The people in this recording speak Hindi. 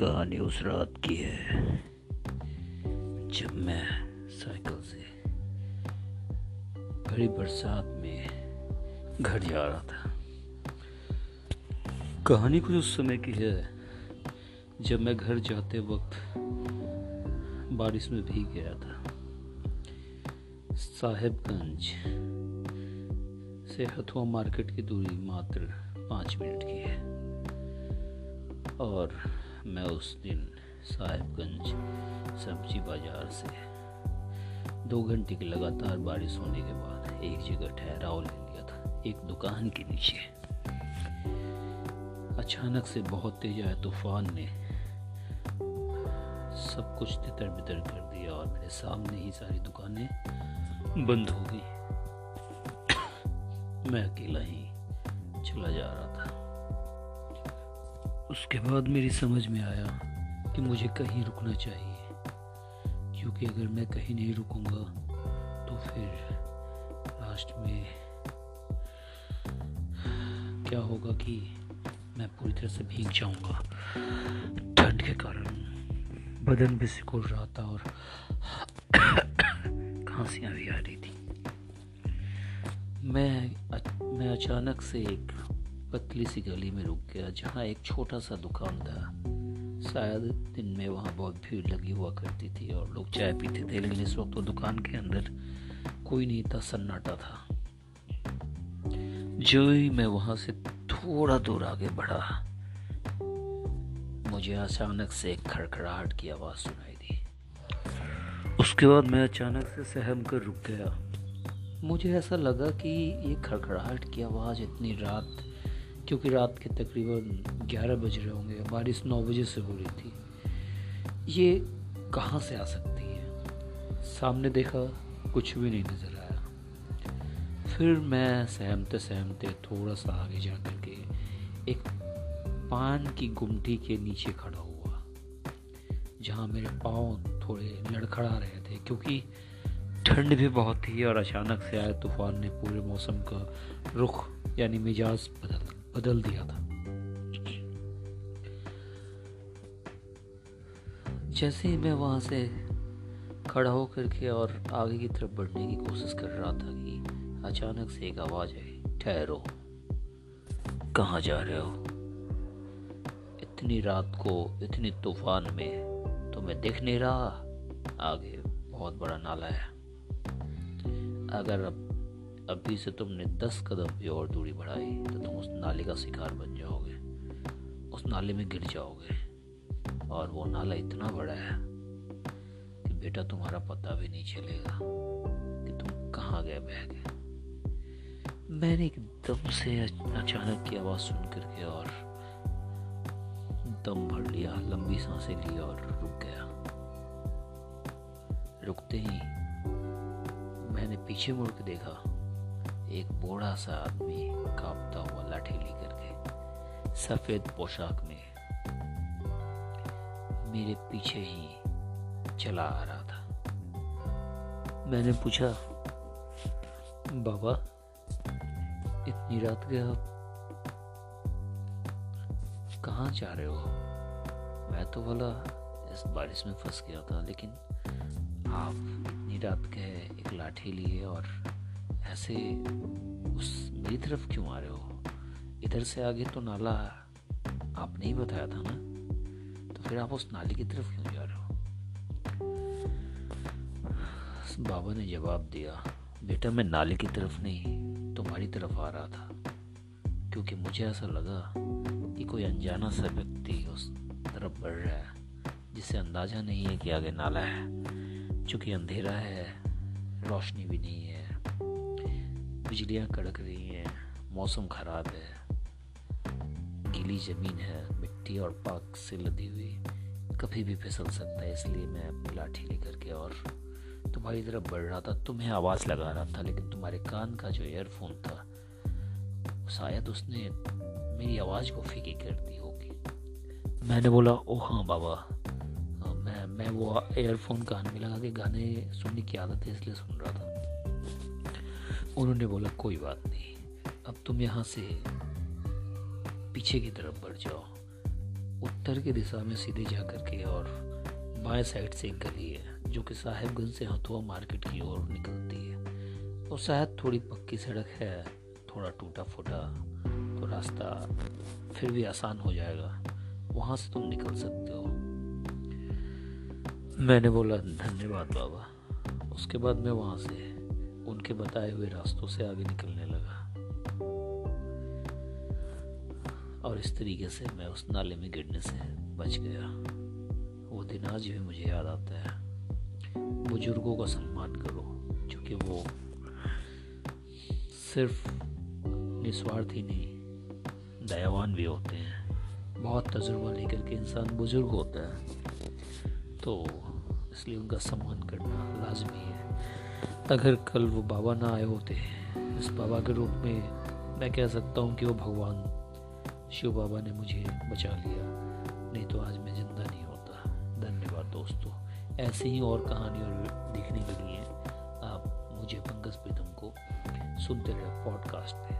कहानी उस रात की है, जब मैं साइकिल से बड़ी बरसात में घर जा रहा था। कहानी कुछ उस समय की है, जब मैं घर जाते वक्त बारिश में भीग गया था। साहेबगंज से हथुआ मार्केट की दूरी मात्र पाँच मिनट की है। और मैं उस दिन साहेबगंज सब्ज़ी बाज़ार से दो घंटे की लगातार बारिश होने के बाद एक जगह ठहराव ले लिया था, एक दुकान के नीचे। अचानक से बहुत तेज आया तूफ़ान ने। सब कुछ तितर बितर कर दिया और मेरे सामने ही सारी दुकानें बंद हो गई। मैं अकेला ही चला जा रहा था। उसके बाद मेरी समझ में आया कि मुझे कहीं रुकना चाहिए। क्योंकि अगर मैं कहीं नहीं रुकूँगा तो फिर लास्ट में क्या होगा कि मैं पूरी तरह से भीग जाऊँगा। ठंड के कारण। बदन भी सिकुड़ रहा था और खांसियाँ भी आ रही थी। मैं मैं अचानक से एक पतली सी गली में रुक गया, जहाँ एक छोटा सा दुकान था। शायद दिन में वहाँ बहुत भीड़ लगी हुआ करती थी और लोग चाय पीते थे, लेकिन इस वक्त वो दुकान के अंदर कोई नहीं था, सन्नाटा था। जो ही मैं वहाँ से थोड़ा दूर आगे बढ़ा। मुझे अचानक से एक खड़खड़ाहट की आवाज़ सुनाई दी। उसके बाद मैं अचानक से सहम कर रुक गया। मुझे ऐसा लगा कि ये खड़खड़ाहट की आवाज़ इतनी रात क्योंकि रात के तकरीबन ग्यारह बज रहे होंगे, बारिश नौ बजे से हो रही थी। ये कहाँ से आ सकती है? सामने देखा, कुछ भी नहीं नज़र आया। फिर मैं सहमते सहमते थोड़ा सा आगे जा कर के एक पान की गुमटी के नीचे खड़ा हुआ, जहाँ मेरे पाँव थोड़े लड़खड़ा रहे थे, क्योंकि ठंड भी बहुत थी और अचानक से आए तूफ़ान ने पूरे मौसम का रुख, यानी मिजाज बदल बदल दिया था। जैसे ही मैं वहाँ से खड़ा होकर के और आगे की तरफ़ बढ़ने की कोशिश कर रहा था कि अचानक से एक आवाज़ आई, ठहरो। कहाँ जा रहे हो? इतनी रात को, इतनी तूफ़ान में तुम्हें दिख नहीं रहा। आगे बहुत बड़ा नाला है। अगर अब अभी से तुमने दस कदम भी और दूरी बढ़ाई तो तुम उस नाले का शिकार बन जाओगे। उस नाले में गिर जाओगे। और वो नाला इतना बड़ा है कि बेटा तुम्हारा पता भी नहीं चलेगा कि तुम कहाँ गए बह गए। मैंने एकदम से अचानक की आवाज़ सुन करके और दम भर लिया, लंबी साँसें ली और रुक गया। रुकते ही मैंने पीछे मुड़ के देखा एक बूढ़ा सा आदमी कांपता हुआ लाठी लेकर के सफ़ेद पोशाक में मेरे पीछे ही चला आ रहा था। मैंने पूछा, बाबा, इतनी रात के आप कहाँ जा रहे हो? मैं तो बोला, इस बारिश में फंस गया था, लेकिन आप इतनी रात के एक लाठी लिए और ऐसे उस मेरी तरफ़ क्यों आ रहे हो? इधर से आगे तो नाला आपने ही बताया था ना? तो फिर आप उस नाले की तरफ़ क्यों जा रहे हो? बाबा ने जवाब दिया, बेटा, मैं नाले की तरफ़ नहीं, तुम्हारी तरफ़ आ रहा था। क्योंकि मुझे ऐसा लगा कि कोई अनजाना सा व्यक्ति उस तरफ़ बढ़ रहा है जिससे अंदाज़ा नहीं है कि आगे नाला है। चूँकि अंधेरा है, रोशनी भी नहीं है बिजलियाँ कड़क रही हैं, मौसम ख़राब है। गीली ज़मीन है, मिट्टी और पाक से लदी हुई, कभी भी फिसल सकता है, इसलिए मैं अपनी लाठी लेकर के और तुम्हारी तरफ़ बढ़ रहा था। तुम्हें आवाज़ लगा रहा था, लेकिन तुम्हारे कान का जो एयरफोन था, शायद उसने मेरी आवाज़ को फीकी कर दी होगी। मैंने बोला ओ हाँ बाबा। मैं मैं वो एयरफोन कान में लगा के गाने सुनने की आदत है, इसलिए सुन रहा था। उन्होंने बोला, कोई बात नहीं। अब तुम यहाँ से पीछे की तरफ़ बढ़ जाओ। उत्तर की दिशा में सीधे जा कर के और बाएँ साइड से एक गली है, जो कि साहेबगंज से हथुआ मार्केट की ओर निकलती है। और शायद थोड़ी पक्की सड़क है, थोड़ा टूटा फूटा तो रास्ता फिर भी आसान हो जाएगा। वहाँ से तुम निकल सकते हो। मैंने बोला, धन्यवाद बाबा। उसके बाद मैं वहाँ से उनके बताए हुए रास्तों से आगे निकलने लगा। और इस तरीके से मैं उस नाले में गिरने से बच गया। वो दिन आज भी मुझे याद आता है। बुज़ुर्गों का सम्मान करो, क्योंकि वो सिर्फ़ निस्वार्थ ही नहीं, दयावान भी होते हैं। बहुत तजुर्बा लेकर के इंसान बुज़ुर्ग होता है। तो इसलिए उनका सम्मान करना लाजमी है। अगर कल वो बाबा ना आए होते, इस बाबा के रूप में मैं कह सकता हूँ कि वो भगवान शिव बाबा ने मुझे बचा लिया। नहीं तो आज मैं ज़िंदा नहीं होता। धन्यवाद दोस्तों। ऐसे ही और कहानी और देखने के लिए आप मुझे पंकज प्रीतम को सुनते रहे पॉडकास्ट पे।